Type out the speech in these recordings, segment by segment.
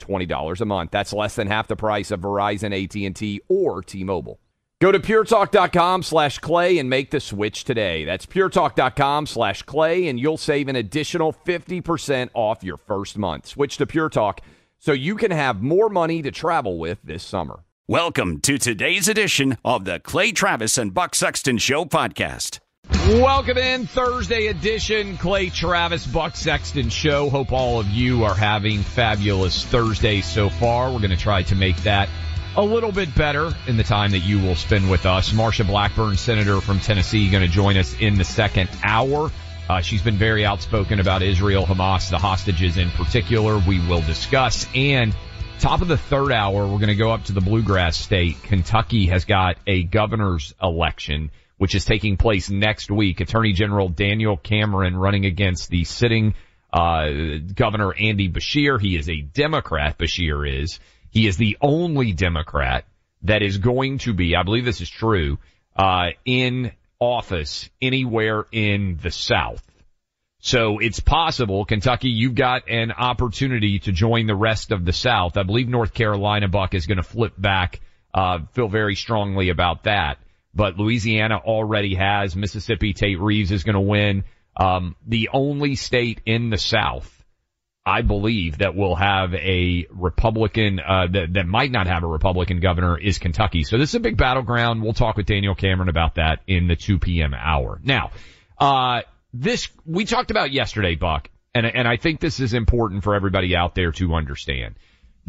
$20 a month. That's less than half the price of Verizon, AT&T, or T-Mobile. Go to puretalk.com slash clay and make the switch today. That's puretalk.com slash clay, and you'll save an additional 50% off your first month. Switch to Pure Talk so you can have more money to travel with this summer. Welcome to today's edition of the Clay Travis and Buck Sexton Show podcast. Welcome in Thursday edition, Clay Travis, Buck Sexton Show. Hope all of you are having fabulous Thursday so far. We're going to try to make that a little bit better in the time that you will spend with us. Marsha Blackburn, Senator from Tennessee, going to join us in the second hour. Uh, she's been very outspoken about Israel, Hamas, the hostages in particular. We will discuss. And top of the third hour, we're going to go up to the bluegrass state. Kentucky has got a governor's election, which is taking place next week. Attorney General Daniel Cameron running against the sitting uh, Governor Andy Beshear. He is a Democrat. Beshear is. He is the only Democrat that is going to be, I believe this is true, uh, in office anywhere in the South. So it's possible, Kentucky, you've got an opportunity to join the rest of the South. I believe North Carolina, Buck, is going to flip back, uh, feel very strongly about that. But Louisiana already has. Mississippi, Tate Reeves is going to win. Um, the only state in the South I believe that will have a Republican uh, that that might not have a Republican governor is Kentucky. So this is a big battleground. We'll talk with Daniel Cameron about that in the 2 p.m. hour. Now, uh, this we talked about yesterday, Buck, and and I think this is important for everybody out there to understand.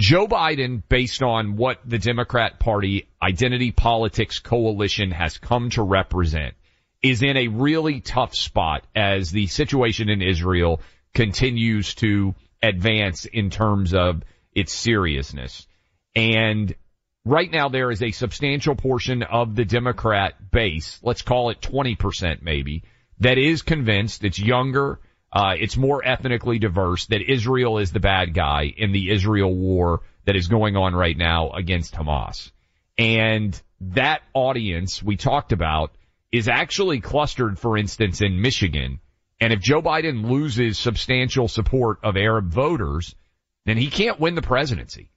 Joe Biden, based on what the Democrat Party Identity Politics Coalition has come to represent, is in a really tough spot as the situation in Israel continues to advance in terms of its seriousness. And right now there is a substantial portion of the Democrat base, let's call it 20% maybe, that is convinced it's younger, uh, it's more ethnically diverse, that Israel is the bad guy in the Israel war that is going on right now against Hamas. And that audience we talked about is actually clustered, for instance, in Michigan and if Joe Biden loses substantial support of Arab voters, then he can't win the presidency.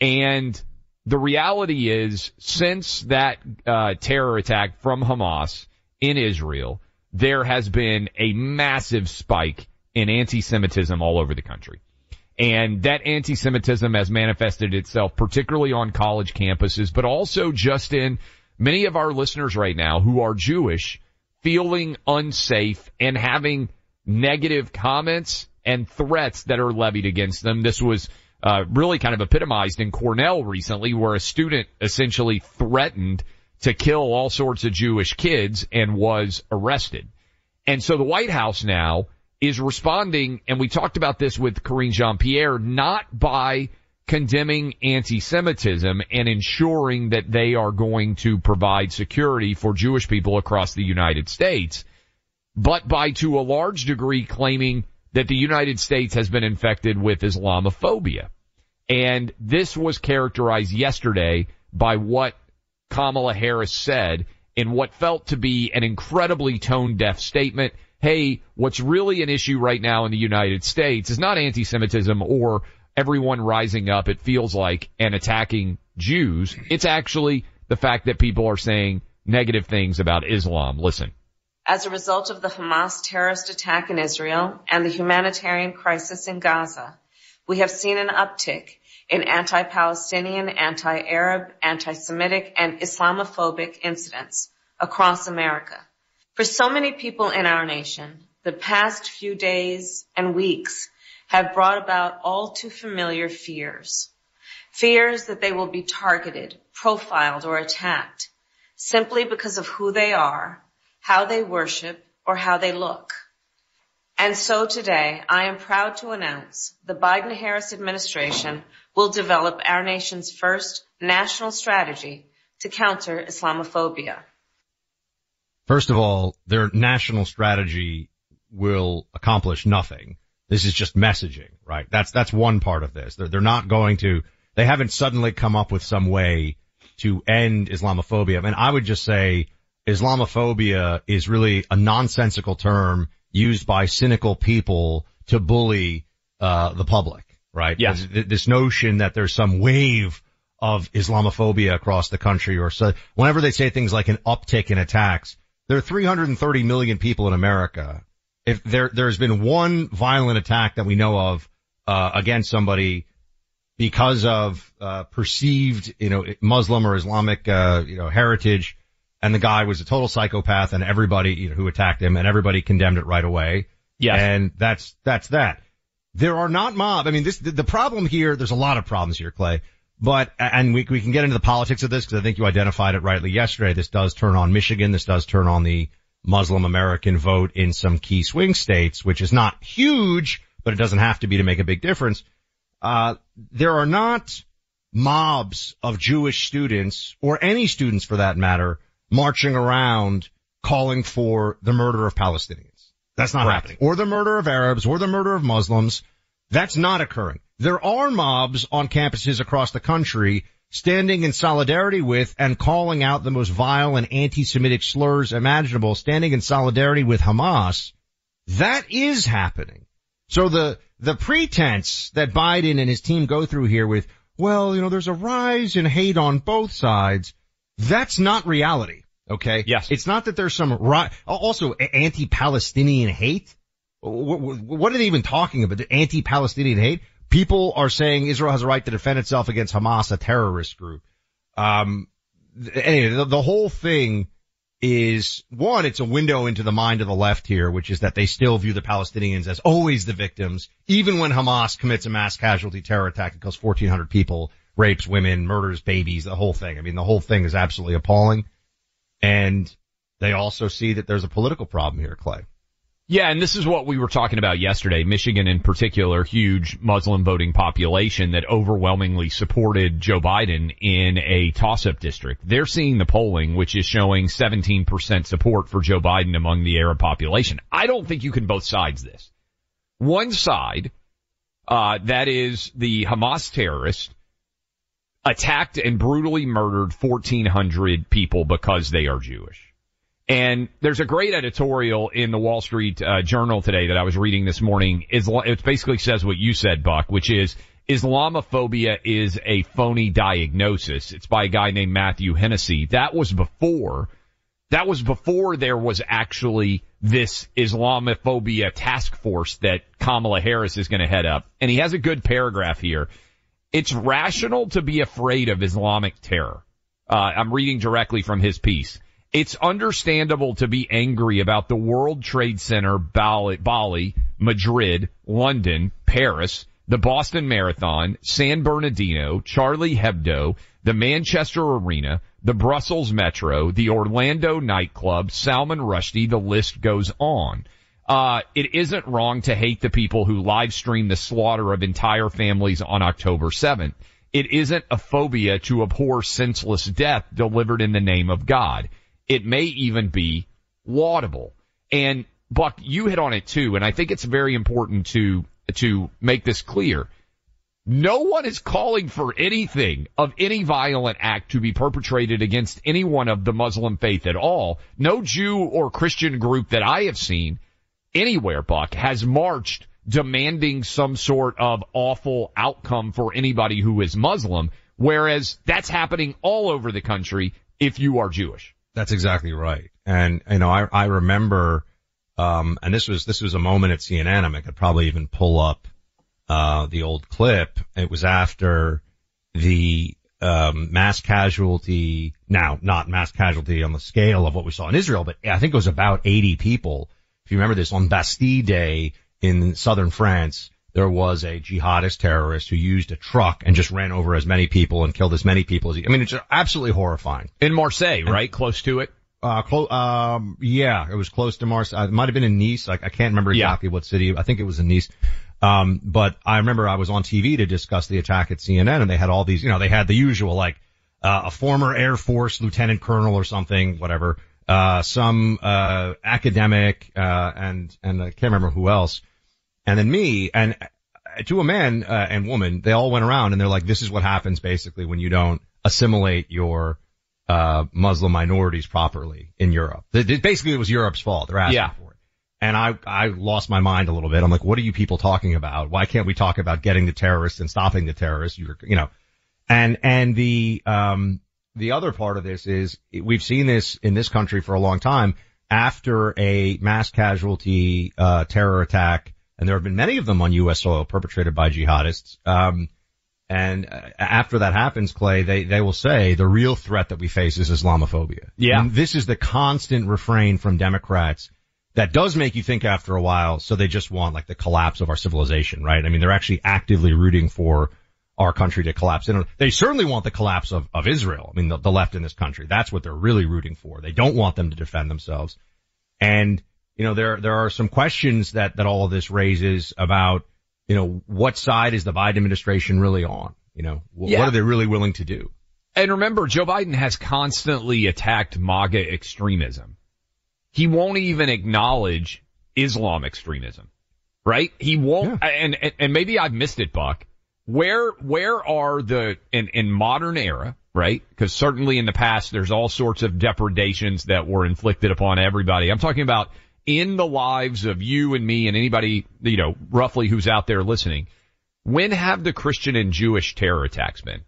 And the reality is, since that uh, terror attack from Hamas in Israel, there has been a massive spike in anti-Semitism all over the country. And that anti-Semitism has manifested itself particularly on college campuses, but also just in many of our listeners right now who are Jewish feeling unsafe and having negative comments and threats that are levied against them. This was uh, really kind of epitomized in Cornell recently, where a student essentially threatened to kill all sorts of Jewish kids and was arrested. And so the White House now is responding, and we talked about this with Karine Jean-Pierre, not by condemning anti-Semitism and ensuring that they are going to provide security for Jewish people across the United States, but by to a large degree claiming that the United States has been infected with Islamophobia. And this was characterized yesterday by what Kamala Harris said in what felt to be an incredibly tone deaf statement. Hey, what's really an issue right now in the United States is not anti-Semitism or everyone rising up, it feels like, and attacking Jews. It's actually the fact that people are saying negative things about Islam. Listen. As a result of the Hamas terrorist attack in Israel and the humanitarian crisis in Gaza, we have seen an uptick in anti-Palestinian, anti-Arab, anti-Semitic, and Islamophobic incidents across America. For so many people in our nation, the past few days and weeks have brought about all too familiar fears. Fears that they will be targeted, profiled, or attacked simply because of who they are, how they worship, or how they look. And so today, I am proud to announce the Biden-Harris administration will develop our nation's first national strategy to counter Islamophobia. First of all, their national strategy will accomplish nothing. This is just messaging, right? That's, that's one part of this. They're, they're not going to, they haven't suddenly come up with some way to end Islamophobia. I mean, I would just say Islamophobia is really a nonsensical term used by cynical people to bully, uh, the public, right? Yes. This notion that there's some wave of Islamophobia across the country or so, whenever they say things like an uptick in attacks, there are 330 million people in America if there there's been one violent attack that we know of uh, against somebody because of uh, perceived you know Muslim or Islamic uh, you know heritage, and the guy was a total psychopath, and everybody you know, who attacked him, and everybody condemned it right away. Yes. and that's that's that. There are not mob. I mean, this the, the problem here. There's a lot of problems here, Clay. But and we we can get into the politics of this because I think you identified it rightly yesterday. This does turn on Michigan. This does turn on the Muslim American vote in some key swing states, which is not huge, but it doesn't have to be to make a big difference. Uh, there are not mobs of Jewish students or any students for that matter marching around calling for the murder of Palestinians. That's not Correct. happening. Or the murder of Arabs or the murder of Muslims. That's not occurring. There are mobs on campuses across the country standing in solidarity with and calling out the most vile and anti-Semitic slurs imaginable, standing in solidarity with Hamas, that is happening. So the, the pretense that Biden and his team go through here with, well, you know, there's a rise in hate on both sides. That's not reality. Okay. Yes. It's not that there's some ri- also anti-Palestinian hate. What, what are they even talking about? The anti-Palestinian hate? People are saying Israel has a right to defend itself against Hamas, a terrorist group. Um, anyway, the, the whole thing is one, it's a window into the mind of the left here, which is that they still view the Palestinians as always the victims, even when Hamas commits a mass casualty terror attack and kills 1400 people, rapes women, murders babies, the whole thing. I mean, the whole thing is absolutely appalling. And they also see that there's a political problem here, Clay. Yeah, and this is what we were talking about yesterday. Michigan in particular, huge Muslim voting population that overwhelmingly supported Joe Biden in a toss-up district. They're seeing the polling, which is showing 17% support for Joe Biden among the Arab population. I don't think you can both sides this. One side, uh, that is the Hamas terrorists attacked and brutally murdered 1400 people because they are Jewish. And there's a great editorial in the Wall Street uh, Journal today that I was reading this morning. It basically says what you said, Buck, which is Islamophobia is a phony diagnosis. It's by a guy named Matthew Hennessey. That was before, that was before there was actually this Islamophobia task force that Kamala Harris is going to head up. And he has a good paragraph here. It's rational to be afraid of Islamic terror. Uh, I'm reading directly from his piece. It's understandable to be angry about the World Trade Center, Bali, Bali, Madrid, London, Paris, the Boston Marathon, San Bernardino, Charlie Hebdo, the Manchester Arena, the Brussels Metro, the Orlando nightclub, Salman Rushdie, the list goes on. Uh, it isn't wrong to hate the people who live stream the slaughter of entire families on October 7th. It isn't a phobia to abhor senseless death delivered in the name of God. It may even be laudable. And Buck, you hit on it too, and I think it's very important to to make this clear. No one is calling for anything of any violent act to be perpetrated against anyone of the Muslim faith at all. No Jew or Christian group that I have seen anywhere, Buck, has marched demanding some sort of awful outcome for anybody who is Muslim, whereas that's happening all over the country if you are Jewish. That's exactly right. And, you know, I, I remember, um, and this was, this was a moment at CNN. I, mean, I could probably even pull up, uh, the old clip. It was after the, um, mass casualty, now not mass casualty on the scale of what we saw in Israel, but I think it was about 80 people. If you remember this on Bastille Day in southern France, there was a jihadist terrorist who used a truck and just ran over as many people and killed as many people as he, I mean, it's absolutely horrifying. In Marseille, right? Close to it? Uh, close, um, yeah, it was close to Marseille. It might have been in Nice. Like, I can't remember exactly yeah. what city. I think it was in Nice. Um, but I remember I was on TV to discuss the attack at CNN and they had all these, you know, they had the usual, like, uh, a former Air Force lieutenant colonel or something, whatever, uh, some, uh, academic, uh, and, and I can't remember who else. And then me and uh, to a man, uh, and woman, they all went around and they're like, this is what happens basically when you don't assimilate your, uh, Muslim minorities properly in Europe. Basically it was Europe's fault. They're asking yeah. for it. And I, I lost my mind a little bit. I'm like, what are you people talking about? Why can't we talk about getting the terrorists and stopping the terrorists? You're, you know, and, and the, um, the other part of this is we've seen this in this country for a long time after a mass casualty, uh, terror attack. And there have been many of them on U.S. soil perpetrated by jihadists. Um, and uh, after that happens, Clay, they, they will say the real threat that we face is Islamophobia. Yeah. And this is the constant refrain from Democrats that does make you think after a while. So they just want like the collapse of our civilization, right? I mean, they're actually actively rooting for our country to collapse. And they certainly want the collapse of, of Israel. I mean, the, the left in this country. That's what they're really rooting for. They don't want them to defend themselves. And, you know, there, there are some questions that, that all of this raises about you know, what side is the Biden administration really on? You know, yeah. what are they really willing to do? And remember, Joe Biden has constantly attacked MAGA extremism. He won't even acknowledge Islam extremism, right? He won't, yeah. and, and, and maybe I've missed it, Buck. Where, where are the, in, in modern era, right? Because certainly in the past, there's all sorts of depredations that were inflicted upon everybody. I'm talking about in the lives of you and me and anybody, you know, roughly who's out there listening, when have the Christian and Jewish terror attacks been?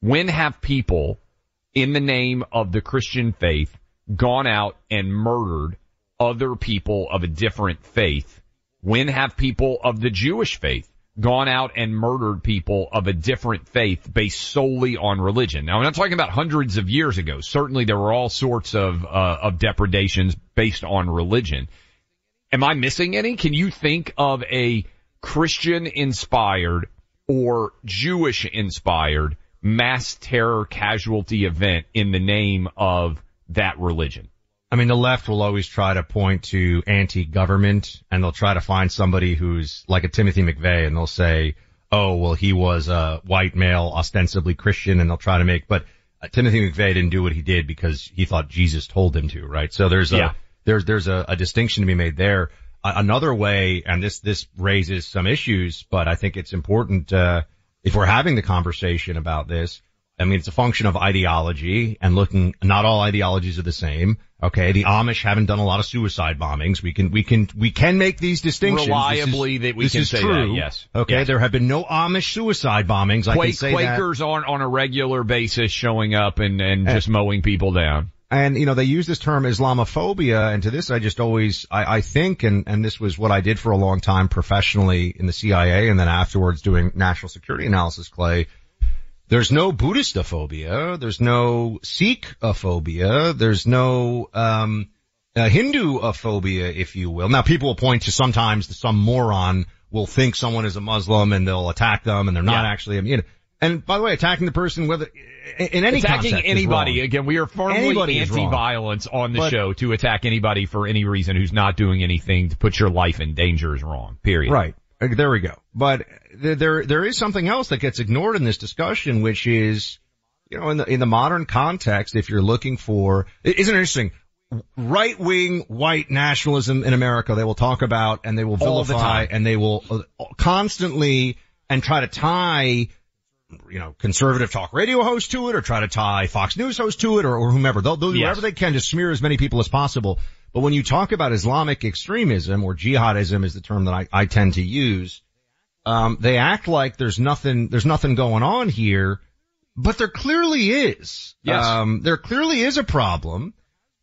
When have people in the name of the Christian faith gone out and murdered other people of a different faith? When have people of the Jewish faith gone out and murdered people of a different faith based solely on religion. Now, I'm not talking about hundreds of years ago. Certainly there were all sorts of, uh, of depredations based on religion. Am I missing any? Can you think of a Christian inspired or Jewish inspired mass terror casualty event in the name of that religion? I mean, the left will always try to point to anti-government and they'll try to find somebody who's like a Timothy McVeigh and they'll say, oh, well, he was a white male, ostensibly Christian and they'll try to make, but uh, Timothy McVeigh didn't do what he did because he thought Jesus told him to, right? So there's a, there's, there's a, a, distinction to be made there. Uh, another way, and this, this raises some issues, but I think it's important, uh, if we're having the conversation about this, I mean, it's a function of ideology and looking, not all ideologies are the same. Okay. The Amish haven't done a lot of suicide bombings. We can, we can, we can make these distinctions. Reliably is, that we can say true. that, yes. Okay. Yes. There have been no Amish suicide bombings. Quake, I can say Quakers that. aren't on a regular basis showing up and, and, and just mowing people down. And, you know, they use this term Islamophobia, and to this I just always, I, I think, and, and this was what I did for a long time professionally in the CIA and then afterwards doing national security analysis, Clay, there's no Buddhistophobia. There's no Sikhophobia. There's no, um, uh, Hinduophobia, if you will. Now people will point to sometimes some moron will think someone is a Muslim and they'll attack them and they're not yeah. actually, you know, and by the way, attacking the person whether in any attacking anybody again, we are firmly anti-violence on the but, show to attack anybody for any reason who's not doing anything to put your life in danger is wrong. Period. Right. Uh, there we go. But there, there is something else that gets ignored in this discussion, which is, you know, in the, in the modern context, if you're looking for, isn't it interesting? right wing white nationalism in America they will talk about and they will All the vilify and they will uh, constantly and try to tie you know, conservative talk radio host to it or try to tie Fox News host to it or, or whomever. They'll, they'll do Yes. whatever they can to smear as many people as possible. But when you talk about Islamic extremism or jihadism is the term that I, I tend to use, um, they act like there's nothing, there's nothing going on here, but there clearly is. Yes. Um, there clearly is a problem.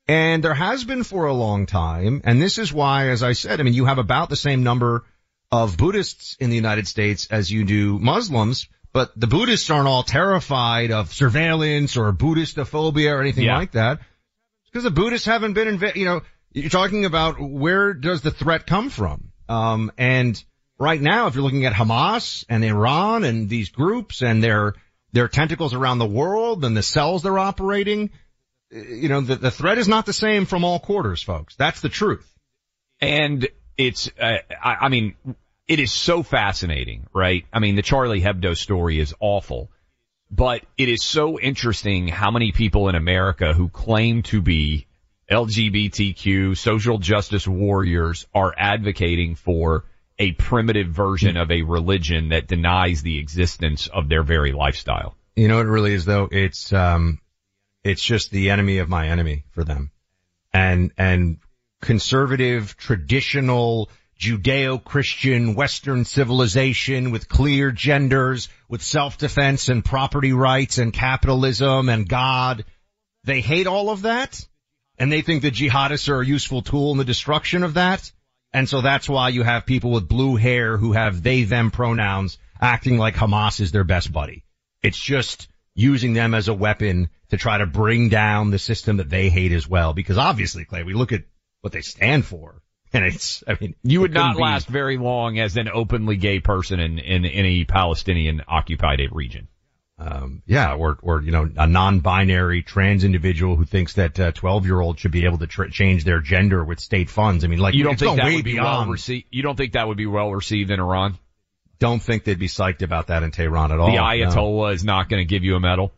And there has been for a long time. And this is why, as I said, I mean, you have about the same number of Buddhists in the United States as you do Muslims, but the Buddhists aren't all terrified of surveillance or Buddhistophobia or anything Yeah. like that. Because the Buddhists haven't been inv- you know, you're talking about where does the threat come from? Um, and right now, if you're looking at Hamas and Iran and these groups and their, their tentacles around the world and the cells they're operating, you know, the, the threat is not the same from all quarters, folks. That's the truth. And it's, uh, I, I mean, it is so fascinating, right? I mean, the Charlie Hebdo story is awful, but it is so interesting how many people in America who claim to be LGBTQ social justice warriors are advocating for a primitive version of a religion that denies the existence of their very lifestyle. You know, it really is though. It's, um, it's just the enemy of my enemy for them. And, and conservative, traditional, Judeo-Christian Western civilization with clear genders, with self-defense and property rights and capitalism and God. They hate all of that and they think the jihadists are a useful tool in the destruction of that. And so that's why you have people with blue hair who have they them pronouns acting like Hamas is their best buddy. It's just using them as a weapon to try to bring down the system that they hate as well. Because obviously, Clay, we look at what they stand for and it's, I mean, You would not be- last very long as an openly gay person in, in any Palestinian occupied region. Um, yeah, or, or, you know, a non-binary trans individual who thinks that uh 12 year old should be able to tr- change their gender with state funds. I mean, like, You don't think that would be well received? You don't think that would be well received in Iran? don't think they'd be psyched about that in Tehran at all. the No. Ayatollah is not going to give you a medal.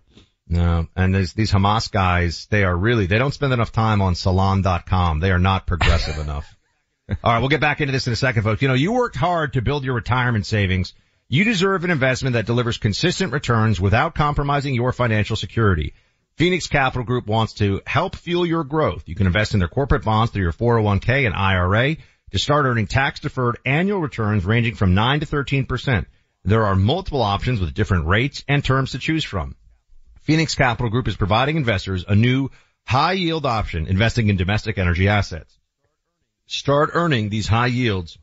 No, and these, these Hamas guys, they are really, they don't spend enough time on salon.com. They are not progressive enough. All right, we'll get back into this in a second, folks. You know, you worked hard to build your retirement savings. You deserve an investment that delivers consistent returns without compromising your financial security. Phoenix Capital Group wants to help fuel your growth. You can invest in their corporate bonds through your 401k and IRA to start earning tax deferred annual returns ranging from 9 to 13%. There are multiple options with different rates and terms to choose from. Phoenix Capital Group is providing investors a new high yield option investing in domestic energy assets. Start earning these high yields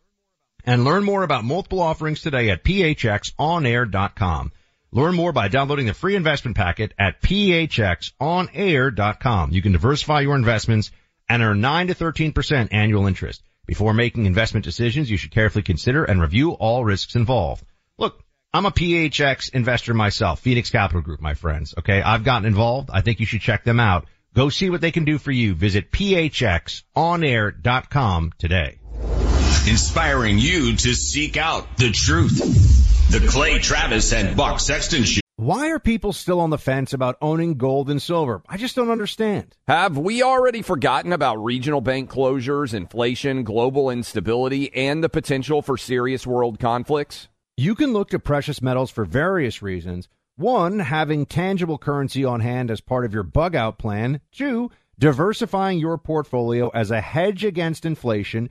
and learn more about multiple offerings today at phxonair.com. Learn more by downloading the free investment packet at phxonair.com. You can diversify your investments and earn 9 to 13% annual interest. Before making investment decisions, you should carefully consider and review all risks involved. Look, I'm a PHX investor myself, Phoenix Capital Group, my friends. Okay. I've gotten involved. I think you should check them out. Go see what they can do for you. Visit phxonair.com today. Inspiring you to seek out the truth. The Clay Travis and Buck Sexton Show. Why are people still on the fence about owning gold and silver? I just don't understand. Have we already forgotten about regional bank closures, inflation, global instability, and the potential for serious world conflicts? You can look to precious metals for various reasons. One, having tangible currency on hand as part of your bug out plan. Two, diversifying your portfolio as a hedge against inflation.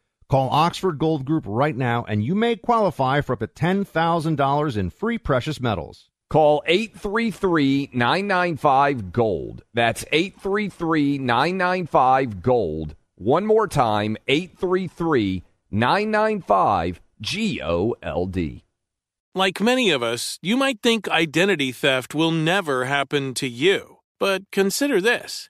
Call Oxford Gold Group right now and you may qualify for up to $10,000 in free precious metals. Call 833-995-GOLD. That's 833-995-GOLD. One more time, 833-995-G-O-L-D. Like many of us, you might think identity theft will never happen to you. But consider this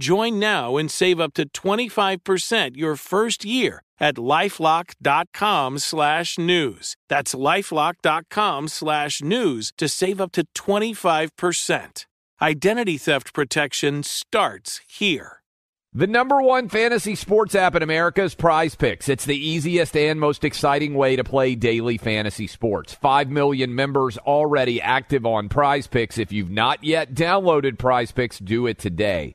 Join now and save up to 25% your first year at lifelock.com slash news. That's lifelock.com slash news to save up to 25%. Identity theft protection starts here. The number one fantasy sports app in America is Prize Picks. It's the easiest and most exciting way to play daily fantasy sports. Five million members already active on Prize Picks. If you've not yet downloaded Prize Picks, do it today.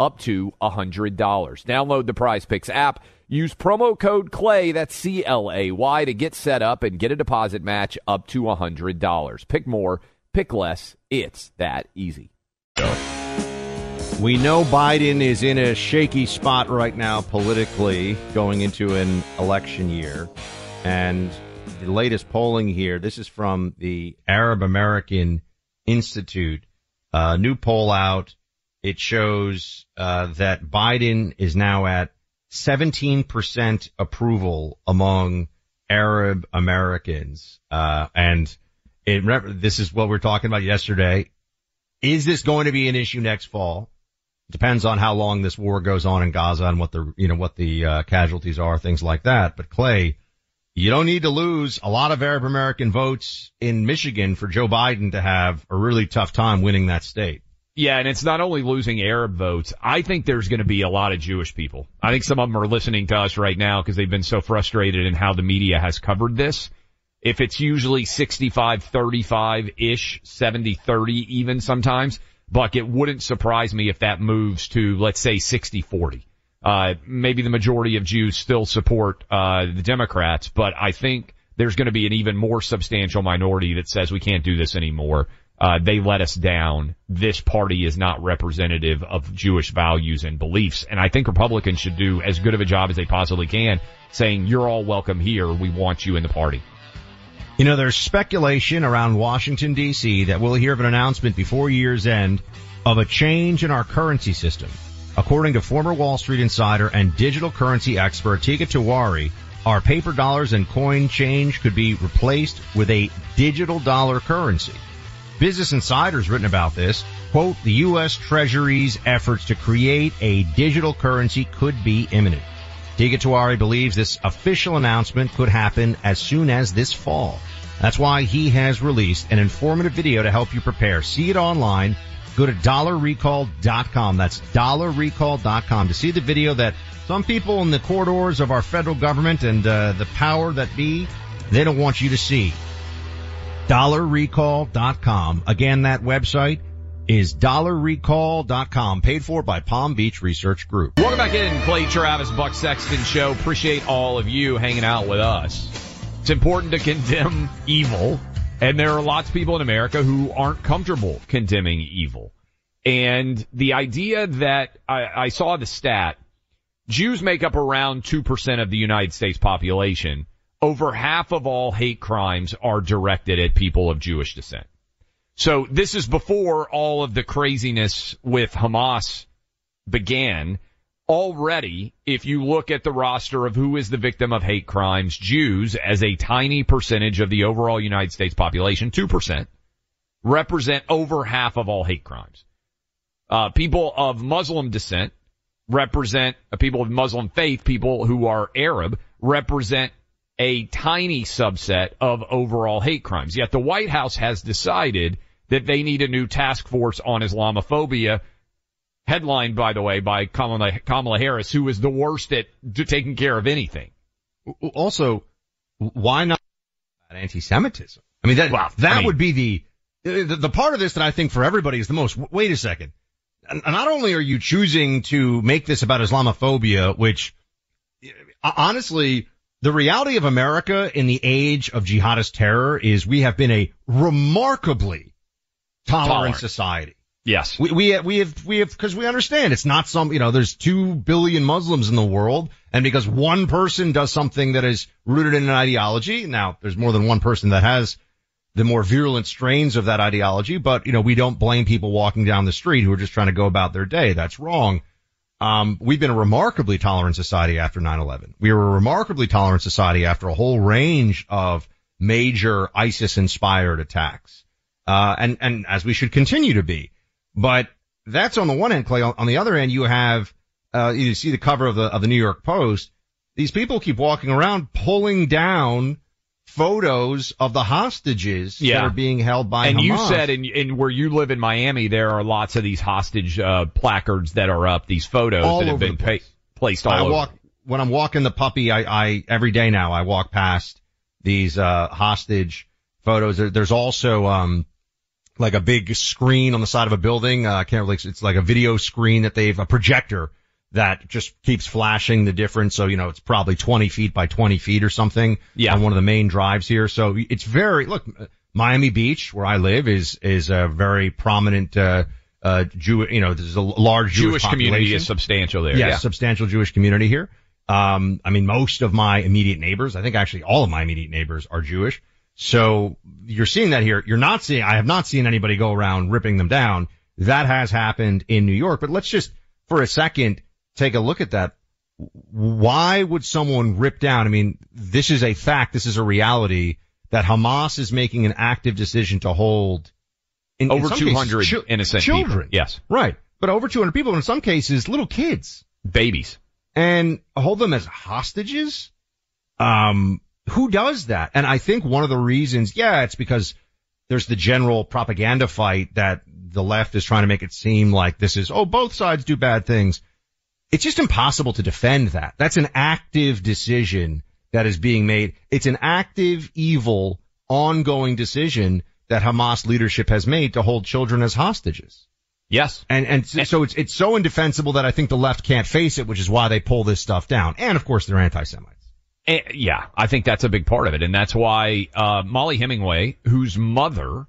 up to $100. Download the Prize Picks app Use promo code CLAY, that's C L A Y, to get set up and get a deposit match up to $100. Pick more, pick less. It's that easy. We know Biden is in a shaky spot right now politically going into an election year. And the latest polling here, this is from the Arab American Institute, uh, new poll out. It shows uh, that Biden is now at 17% approval among Arab Americans. Uh, and it, this is what we are talking about yesterday. Is this going to be an issue next fall? Depends on how long this war goes on in Gaza and what the, you know, what the uh, casualties are, things like that. But Clay, you don't need to lose a lot of Arab American votes in Michigan for Joe Biden to have a really tough time winning that state. Yeah, and it's not only losing Arab votes. I think there's going to be a lot of Jewish people. I think some of them are listening to us right now because they've been so frustrated in how the media has covered this. If it's usually 65-35-ish, 70-30 even sometimes, Buck, it wouldn't surprise me if that moves to, let's say, 60-40. Uh, maybe the majority of Jews still support, uh, the Democrats, but I think there's going to be an even more substantial minority that says we can't do this anymore uh, they let us down. This party is not representative of Jewish values and beliefs. And I think Republicans should do as good of a job as they possibly can saying, you're all welcome here. We want you in the party. You know, there's speculation around Washington DC that we'll hear of an announcement before year's end of a change in our currency system. According to former Wall Street insider and digital currency expert Teeka Tiwari, our paper dollars and coin change could be replaced with a digital dollar currency. Business Insider's written about this. Quote, the U.S. Treasury's efforts to create a digital currency could be imminent. Teeka Tiwari believes this official announcement could happen as soon as this fall. That's why he has released an informative video to help you prepare. See it online. Go to dollarrecall.com. That's dollarrecall.com to see the video that some people in the corridors of our federal government and uh, the power that be, they don't want you to see dollarrecall.com. Again, that website is dollarrecall.com, paid for by Palm Beach Research Group. Welcome back in, Clay Travis, Buck Sexton Show. Appreciate all of you hanging out with us. It's important to condemn evil, and there are lots of people in America who aren't comfortable condemning evil. And the idea that I, I saw the stat, Jews make up around 2% of the United States population over half of all hate crimes are directed at people of Jewish descent. So this is before all of the craziness with Hamas began. Already, if you look at the roster of who is the victim of hate crimes, Jews as a tiny percentage of the overall United States population, 2%, represent over half of all hate crimes. Uh, people of Muslim descent represent uh, people of Muslim faith, people who are Arab represent a tiny subset of overall hate crimes. Yet the White House has decided that they need a new task force on Islamophobia headlined, by the way, by Kamala, Kamala Harris, who is the worst at taking care of anything. Also, why not anti-Semitism? I mean, that, Well, that I mean- would be the, the, the part of this that I think for everybody is the most, wait a second. Not only are you choosing to make this about Islamophobia, which honestly, the reality of America in the age of jihadist terror is we have been a remarkably tolerant, Tolerant. society. Yes. We, we, we have, we have, cause we understand it's not some, you know, there's two billion Muslims in the world and because one person does something that is rooted in an ideology, now there's more than one person that has the more virulent strains of that ideology, but you know, we don't blame people walking down the street who are just trying to go about their day. That's wrong. Um, we've been a remarkably tolerant society after 9-11. We were a remarkably tolerant society after a whole range of major ISIS inspired attacks. Uh, and, and as we should continue to be. But that's on the one end, Clay. On, the other end, you have, uh, you see the cover of the, of the New York Post. These people keep walking around pulling down photos of the hostages Yeah. that are being held by and Hamas. you said in, in where you live in Miami, there are lots of these hostage uh, placards that are up, these photos All that have been pa- placed all I over. walk when I'm walking the puppy. I, I every day now I walk past these uh, hostage photos. There, there's also um like a big screen on the side of a building. Uh, I can't really. It's like a video screen that they've a projector that just keeps flashing the difference. So you know it's probably 20 feet by 20 feet or something. Yeah. On one of the main drives here. So it's very look. Miami Beach, where I live, is is a very prominent. uh uh, Jew, you know, there's a large Jewish, Jewish community is substantial there. Yes, yeah. substantial Jewish community here. Um, I mean, most of my immediate neighbors, I think actually all of my immediate neighbors are Jewish. So you're seeing that here. You're not seeing, I have not seen anybody go around ripping them down. That has happened in New York, but let's just for a second take a look at that. Why would someone rip down? I mean, this is a fact. This is a reality that Hamas is making an active decision to hold in, in Over some 200 cases, chil- innocent people. children. Yes. Right. But over 200 people, in some cases, little kids. Babies. And hold them as hostages? Um, who does that? And I think one of the reasons, yeah, it's because there's the general propaganda fight that the left is trying to make it seem like this is, oh, both sides do bad things. It's just impossible to defend that. That's an active decision that is being made. It's an active, evil, ongoing decision that Hamas leadership has made to hold children as hostages. Yes. And, and so it's, it's so indefensible that I think the left can't face it, which is why they pull this stuff down. And of course they're anti-Semites. Eh, yeah, I think that's a big part of it, and that's why uh, Mollie Hemingway, whose mother,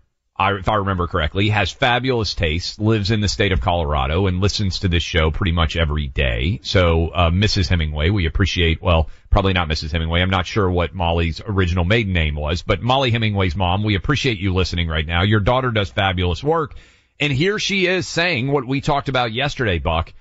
If I remember correctly, has fabulous taste, lives in the state of Colorado, and listens to this show pretty much every day. So, uh, Mrs. Hemingway, we appreciate. Well, probably not Mrs. Hemingway. I'm not sure what Mollie's original maiden name was, but Mollie Hemingway's mom. We appreciate you listening right now. Your daughter does fabulous work, and here she is saying what we talked about yesterday, Buck.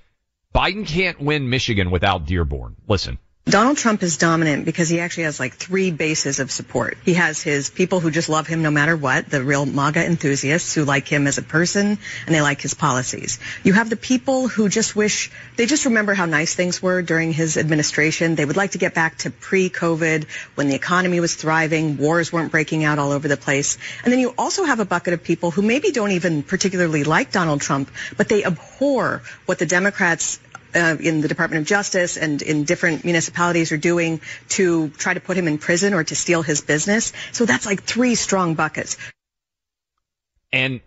Biden can't win Michigan without Dearborn. Listen. Donald Trump is dominant because he actually has like three bases of support. He has his people who just love him no matter what, the real MAGA enthusiasts who like him as a person and they like his policies. You have the people who just wish, they just remember how nice things were during his administration. They would like to get back to pre-COVID when the economy was thriving, wars weren't breaking out all over the place. And then you also have a bucket of people who maybe don't even particularly like Donald Trump, but they abhor what the Democrats uh, in the Department of Justice and in different municipalities are doing to try to put him in prison or to steal his business. So that's like three strong buckets. And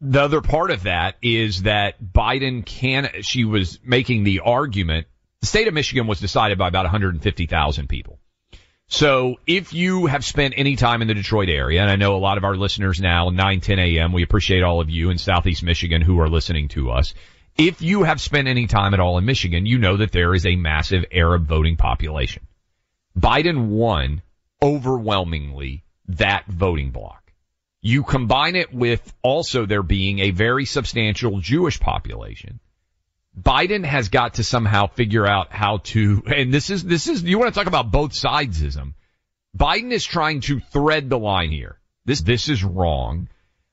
the other part of that is that Biden can, she was making the argument, the state of Michigan was decided by about 150,000 people. So if you have spent any time in the Detroit area, and I know a lot of our listeners now, 9, 10 a.m., we appreciate all of you in Southeast Michigan who are listening to us. If you have spent any time at all in Michigan, you know that there is a massive Arab voting population. Biden won overwhelmingly that voting block. You combine it with also there being a very substantial Jewish population. Biden has got to somehow figure out how to, and this is, this is, you want to talk about both sidesism. Biden is trying to thread the line here. This, this is wrong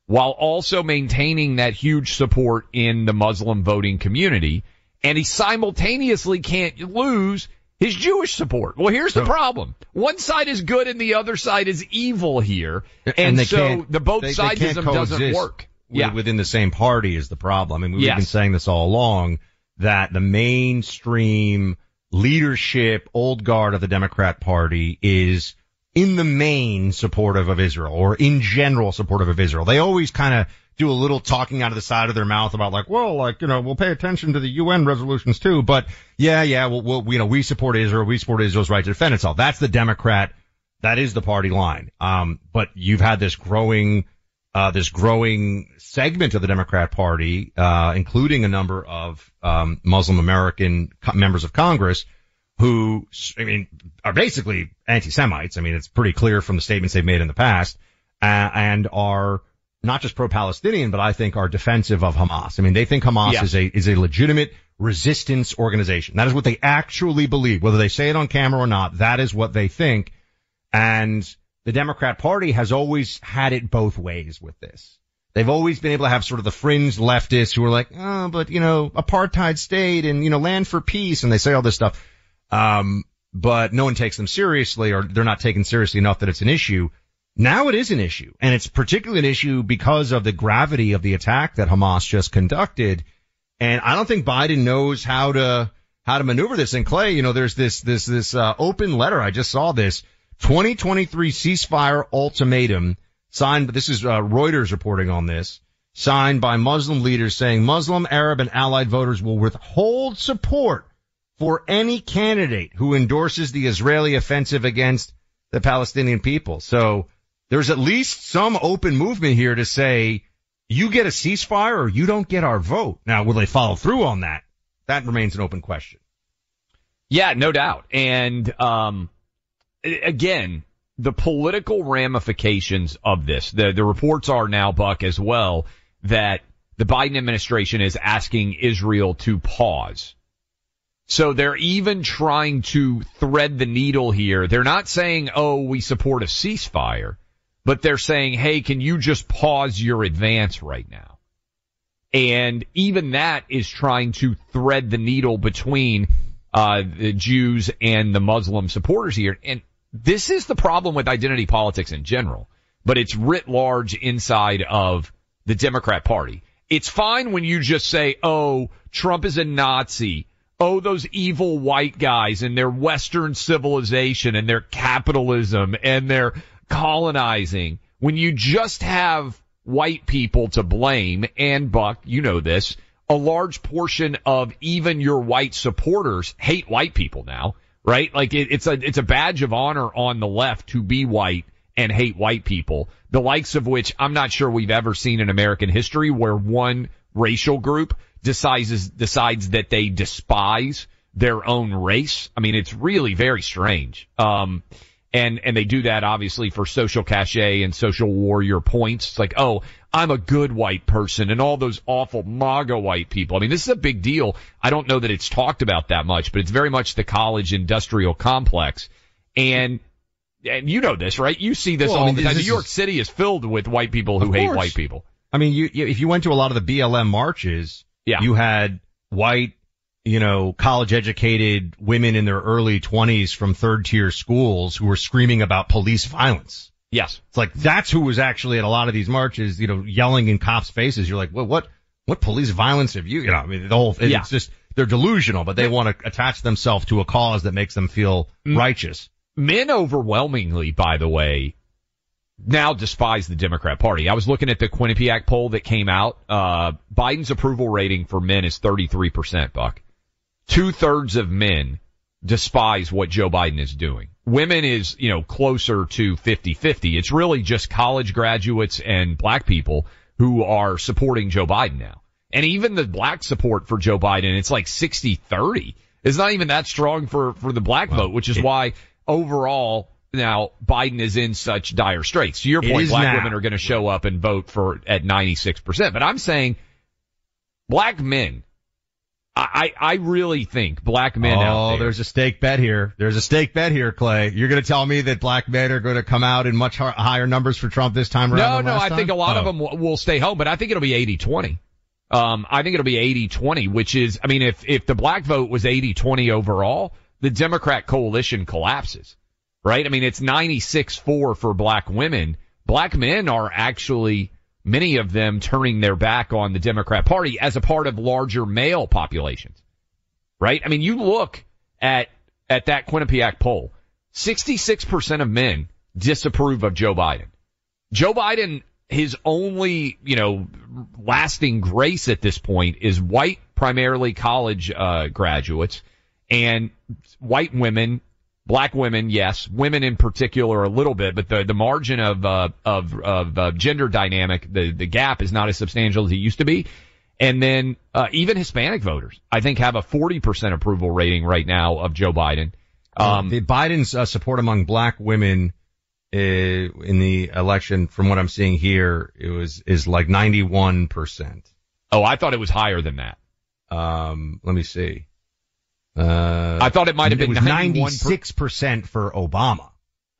while also maintaining that huge support in the Muslim voting community. And he simultaneously can't lose his Jewish support. Well, here's the oh. problem. One side is good and the other side is evil here. And, and so the both they, they can't sidesism doesn't work. with- Yeah. within the same party is the problem. Mean, we've Yes. been saying this all along that the mainstream leadership, old guard of the Democrat Party is in the main supportive of Israel or in general supportive of Israel. They always kind of do a little talking out of the side of their mouth about like, well, like, you know, we'll pay attention to the UN resolutions too, but yeah, yeah, we'll, we'll you know, we support Israel, we support Israel's right to defend itself. That's the Democrat, that is the party line. Um, but you've had this growing, uh, this growing segment of the Democrat Party, uh, including a number of, um, Muslim American co- members of Congress who, I mean, are basically anti-Semites. I mean, it's pretty clear from the statements they've made in the past, uh, and are not just pro-Palestinian, but I think are defensive of Hamas. I mean, they think Hamas Yeah. is a, is a legitimate resistance organization. That is what they actually believe. Whether they say it on camera or not, that is what they think. And the Democrat Party has always had it both ways with this. They've always been able to have sort of the fringe leftists who are like, oh, but you know, apartheid state and, you know, land for peace. And they say all this stuff. Um, but no one takes them seriously or they're not taken seriously enough that it's an issue. Now it is an issue and it's particularly an issue because of the gravity of the attack that Hamas just conducted. And I don't think Biden knows how to, how to maneuver this. And Clay, you know, there's this, this, this, uh, open letter. I just saw this 2023 ceasefire ultimatum signed, this is, uh, Reuters reporting on this, signed by Muslim leaders saying Muslim, Arab, and allied voters will withhold support for any candidate who endorses the Israeli offensive against the Palestinian people. So there's at least some open movement here to say you get a ceasefire or you don't get our vote. Now, will they follow through on that? That remains an open question. Yeah, no doubt. And um, again, the political ramifications of this. The the reports are now, Buck, as well, that the Biden administration is asking Israel to pause. So they're even trying to thread the needle here. They're not saying, "Oh, we support a ceasefire," but they're saying, "Hey, can you just pause your advance right now?" And even that is trying to thread the needle between uh, the Jews and the Muslim supporters here. And this is the problem with identity politics in general, but it's writ large inside of the Democrat Party. It's fine when you just say, oh, Trump is a Nazi. Oh, those evil white guys and their Western civilization and their capitalism and their colonizing. When you just have white people to blame and Buck, you know this, a large portion of even your white supporters hate white people now, right? Like it, it's a, it's a badge of honor on the left to be white and hate white people, the likes of which I'm not sure we've ever seen in American history where one racial group decides, decides that they despise their own race. I mean, it's really very strange. Um, and, and they do that obviously for social cachet and social warrior points. It's like, oh, I'm a good white person and all those awful MAGA white people. I mean, this is a big deal. I don't know that it's talked about that much, but it's very much the college industrial complex. And, and you know this, right? You see this Well, I all mean, the time. New York is- City is filled with white people who hate white people. I mean, you, you if you went to a lot of the BLM marches, Yeah. you had white, you know, college educated women in their early twenties from third tier schools who were screaming about police violence. Yes. It's like that's who was actually at a lot of these marches, you know, yelling in cops' faces. You're like, well, what, what police violence have you? You know, I mean, the whole, thing? it's Yeah. just they're delusional, but they want to attach themselves to a cause that makes them feel Mm. righteous. Men overwhelmingly, by the way, now despise the Democrat Party. I was looking at the Quinnipiac poll that came out. Uh, Biden's approval rating for men is 33%, Buck. Two thirds of men despise what Joe Biden is doing. Women is, you know, closer to 50-50. It's really just college graduates and black people who are supporting Joe Biden now. And even the black support for Joe Biden, it's like 60-30. It's not even that strong for, for the black vote, which is why overall now Biden is in such dire straits. To your point, black now. women are going to show up and vote for at 96%. But I'm saying black men, I, I I really think black men Oh, there. there's a stake bet here. There's a stake bet here, Clay. You're going to tell me that black men are going to come out in much higher numbers for Trump this time around? No, no, I think a time? lot of Oh. them will, will stay home, but I think it'll be 80-20. Um, I think it'll be 80-20, which is, I mean, if, if the black vote was 80-20 overall, the Democrat coalition collapses, right? I mean, it's 96-4 for black women. Black men are actually, many of them turning their back on the Democrat party as a part of larger male populations, right? I mean, you look at, at that Quinnipiac poll, 66% of men disapprove of Joe Biden. Joe Biden, his only, you know, lasting grace at this point is white, primarily college, uh, graduates and white women, black women, yes, women in particular a little bit, but the, the margin of, uh, of, of, uh, gender dynamic, the, the gap is not as substantial as it used to be. And then, uh, even Hispanic voters, I think have a 40% approval rating right now of Joe Biden. Um, the Biden's uh, support among black women uh, in the election, from what I'm seeing here, it was is like 91 percent. oh, I thought it was higher than that. Um, let me see. Uh, I thought it might have been it was 91 per- 96 percent for Obama.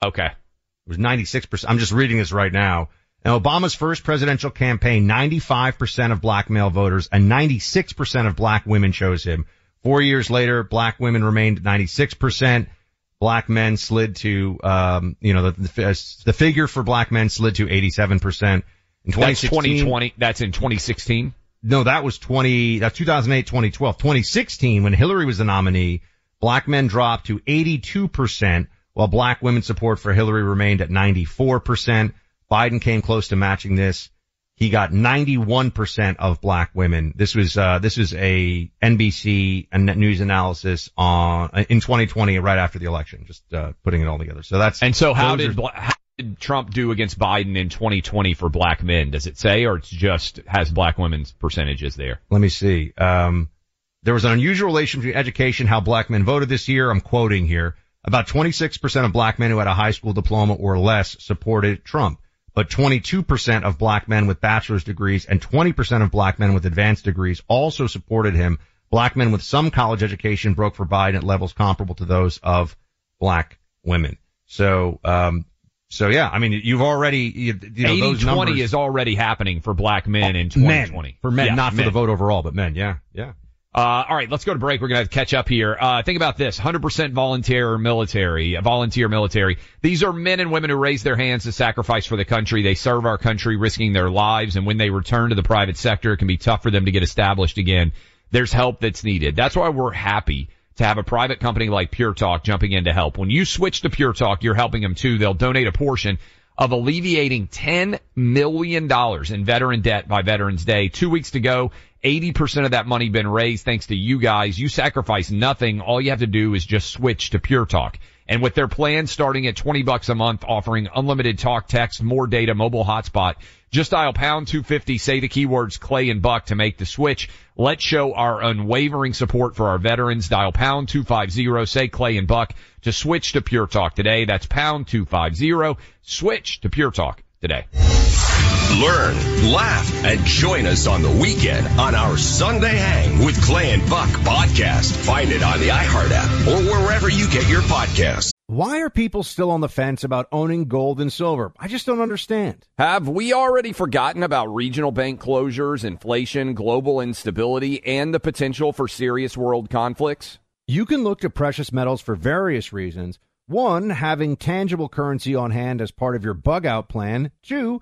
Okay. It was 96 percent. I'm just reading this right now. In Obama's first presidential campaign, 95 percent of black male voters and 96 percent of black women chose him. Four years later, black women remained 96 percent. Black men slid to, um, you know, the, the, the figure for black men slid to 87 percent. In That's 2020. That's in 2016. No, that was 20, that's 2008, 2012. 2016, when Hillary was the nominee, black men dropped to 82%, while black women's support for Hillary remained at 94%. Biden came close to matching this. He got 91% of black women. This was, uh, this was a NBC and news analysis on, in 2020, right after the election, just, uh, putting it all together. So that's, And so how did are- Bla- did Trump do against Biden in 2020 for black men? Does it say, or it's just has black women's percentages there? Let me see. Um, there was an unusual relation between education, how black men voted this year. I'm quoting here. About 26% of black men who had a high school diploma or less supported Trump, but 22% of black men with bachelor's degrees and 20% of black men with advanced degrees also supported him. Black men with some college education broke for Biden at levels comparable to those of black women. So, um, so yeah, I mean, you've already, you, you know, those 80-20 numbers. is already happening for black men in men 2020. for men, Yeah, not for the vote overall, but men. Yeah, yeah. Uh, all right, let's go to break. We're going to catch up here. Uh, think about this. 100% volunteer military, volunteer military. These are men and women who raise their hands to sacrifice for the country. They serve our country, risking their lives. And when they return to the private sector, it can be tough for them to get established again. There's help that's needed. That's why we're happy to have a private company like Pure Talk jumping in to help. When you switch to Pure Talk, you're helping them too. They'll donate a portion of alleviating $10 million in veteran debt by Veterans Day. Two weeks to go. 80% of that money been raised thanks to you guys. You sacrifice nothing. All you have to do is just switch to Pure Talk. And with their plan starting at 20 bucks a month, offering unlimited talk, text, more data, mobile hotspot, just dial pound 250, say the keywords Clay and Buck to make the switch. Let's show our unwavering support for our veterans. Dial pound 250, say Clay and Buck to switch to Pure Talk today. That's pound 250, switch to Pure Talk today. Learn, laugh, and join us on the weekend on our Sunday Hang with Clay and Buck podcast. Find it on the iHeart app or wherever you get your podcasts. Why are people still on the fence about owning gold and silver? I just don't understand. Have we already forgotten about regional bank closures, inflation, global instability, and the potential for serious world conflicts? You can look to precious metals for various reasons. One, having tangible currency on hand as part of your bug out plan. Two,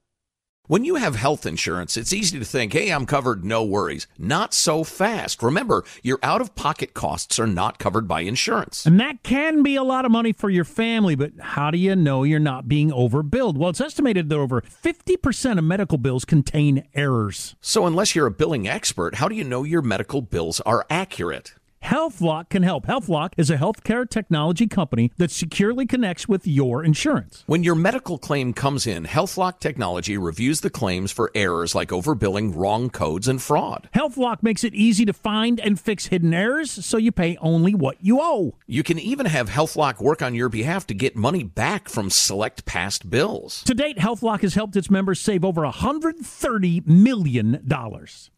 When you have health insurance, it's easy to think, hey, I'm covered, no worries. Not so fast. Remember, your out of pocket costs are not covered by insurance. And that can be a lot of money for your family, but how do you know you're not being overbilled? Well, it's estimated that over 50% of medical bills contain errors. So, unless you're a billing expert, how do you know your medical bills are accurate? HealthLock can help. HealthLock is a healthcare technology company that securely connects with your insurance. When your medical claim comes in, HealthLock technology reviews the claims for errors like overbilling, wrong codes, and fraud. HealthLock makes it easy to find and fix hidden errors so you pay only what you owe. You can even have HealthLock work on your behalf to get money back from select past bills. To date, HealthLock has helped its members save over $130 million.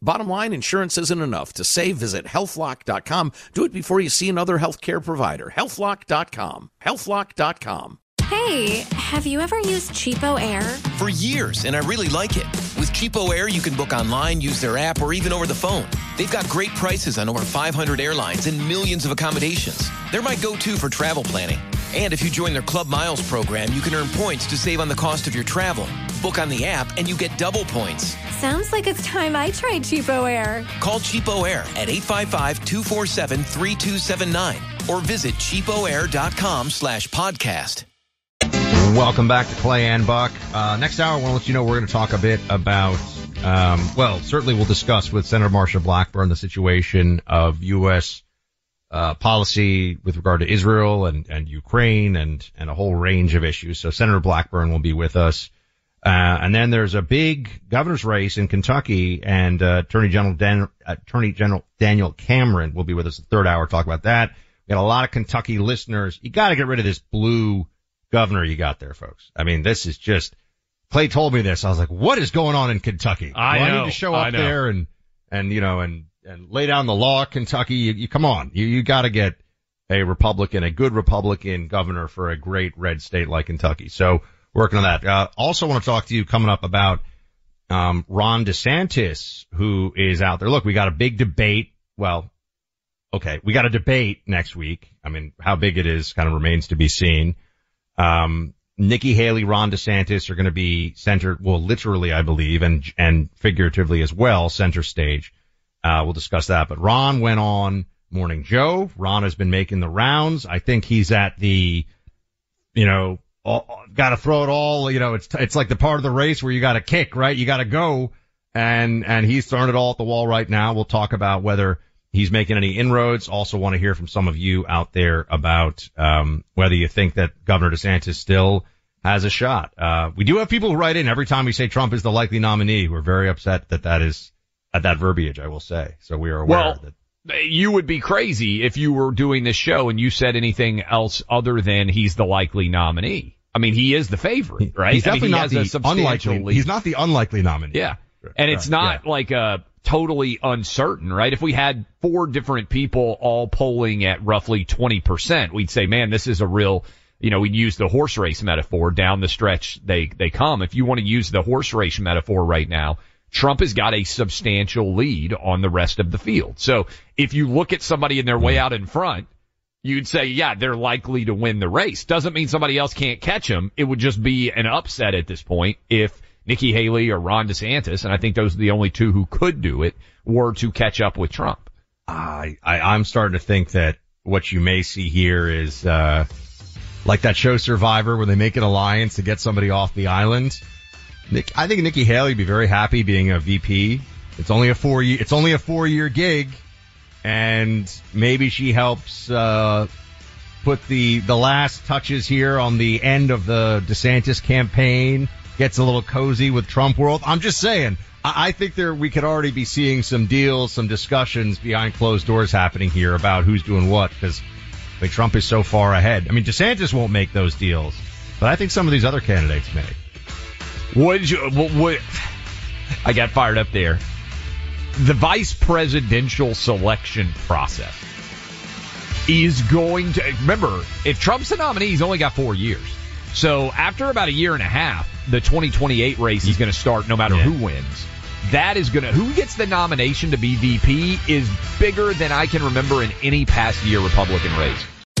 Bottom line, insurance isn't enough. To save, visit healthlock.com do it before you see another healthcare provider. Healthlock.com. Healthlock.com. Hey, have you ever used Cheapo Air? For years, and I really like it. With Cheapo Air, you can book online, use their app, or even over the phone. They've got great prices on over 500 airlines and millions of accommodations. They're my go to for travel planning. And if you join their Club Miles program, you can earn points to save on the cost of your travel. Book on the app, and you get double points. Sounds like it's time I tried Cheapo Air. Call Cheapo Air at 855-247-3279 or visit cheapoair.com slash podcast. Welcome back to Clay and Buck. Uh, next hour, I want to let you know we're going to talk a bit about, um, well, certainly we'll discuss with Senator Marsha Blackburn the situation of U.S. Uh, policy with regard to Israel and, and Ukraine and, and a whole range of issues. So Senator Blackburn will be with us. Uh, and then there's a big governor's race in Kentucky and, uh, Attorney General Dan, Attorney General Daniel Cameron will be with us the third hour, to talk about that. We got a lot of Kentucky listeners. You got to get rid of this blue governor you got there, folks. I mean, this is just, Clay told me this. I was like, what is going on in Kentucky? I, Do know, I need to show up there and, and, you know, and, and lay down the law, Kentucky. You, you come on. You, you got to get a Republican, a good Republican governor for a great red state like Kentucky. So working on that. Uh, also want to talk to you coming up about, um, Ron DeSantis, who is out there. Look, we got a big debate. Well, okay, we got a debate next week. I mean, how big it is kind of remains to be seen. Um, Nikki Haley, Ron DeSantis are going to be center, well, literally, I believe, and, and figuratively as well, center stage. Uh, we'll discuss that. But Ron went on Morning Joe. Ron has been making the rounds. I think he's at the, you know, got to throw it all. You know, it's it's like the part of the race where you got to kick, right? You got to go, and and he's throwing it all at the wall right now. We'll talk about whether he's making any inroads. Also, want to hear from some of you out there about um, whether you think that Governor DeSantis still has a shot. Uh, we do have people who write in every time we say Trump is the likely nominee. We're very upset that that is at that verbiage. I will say. So we are aware well, that you would be crazy if you were doing this show and you said anything else other than he's the likely nominee. I mean, he is the favorite, right? He's definitely I mean, he not the unlikely. Lead. He's not the unlikely nominee. Yeah. And it's not yeah. like a totally uncertain, right? If we had four different people all polling at roughly 20%, we'd say, man, this is a real, you know, we'd use the horse race metaphor down the stretch they, they come. If you want to use the horse race metaphor right now, Trump has got a substantial lead on the rest of the field. So if you look at somebody in their way out in front, you'd say, yeah, they're likely to win the race. Doesn't mean somebody else can't catch them. It would just be an upset at this point if Nikki Haley or Ron DeSantis, and I think those are the only two who could do it, were to catch up with Trump. I, I I'm starting to think that what you may see here is uh like that show Survivor where they make an alliance to get somebody off the island. Nick, I think Nikki Haley would be very happy being a VP. It's only a four year, it's only a four year gig and maybe she helps, uh, put the, the last touches here on the end of the DeSantis campaign, gets a little cozy with Trump world. I'm just saying, I, I think there, we could already be seeing some deals, some discussions behind closed doors happening here about who's doing what because I mean, Trump is so far ahead. I mean, DeSantis won't make those deals, but I think some of these other candidates may. Would you, what, I got fired up there. The vice presidential selection process is going to, remember, if Trump's the nominee, he's only got four years. So after about a year and a half, the 2028 race is going to start no matter Yeah. who wins. that is going to, who gets the nomination to be VP is bigger than I can remember in any past year Republican race.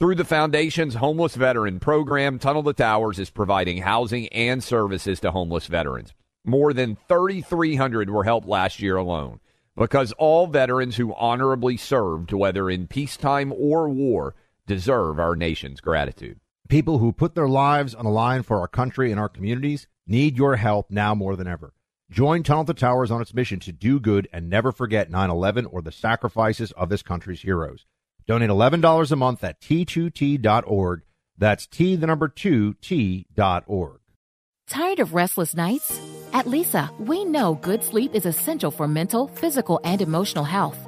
Through the Foundation's Homeless Veteran Program, Tunnel to Towers is providing housing and services to homeless veterans. More than 3,300 were helped last year alone because all veterans who honorably served, whether in peacetime or war, deserve our nation's gratitude. People who put their lives on the line for our country and our communities need your help now more than ever. Join Tunnel to Towers on its mission to do good and never forget 9 11 or the sacrifices of this country's heroes. Donate $11 a month at t2t.org. That's T, the number 2, T.org. Tired of restless nights? At Leesa, we know good sleep is essential for mental, physical, and emotional health.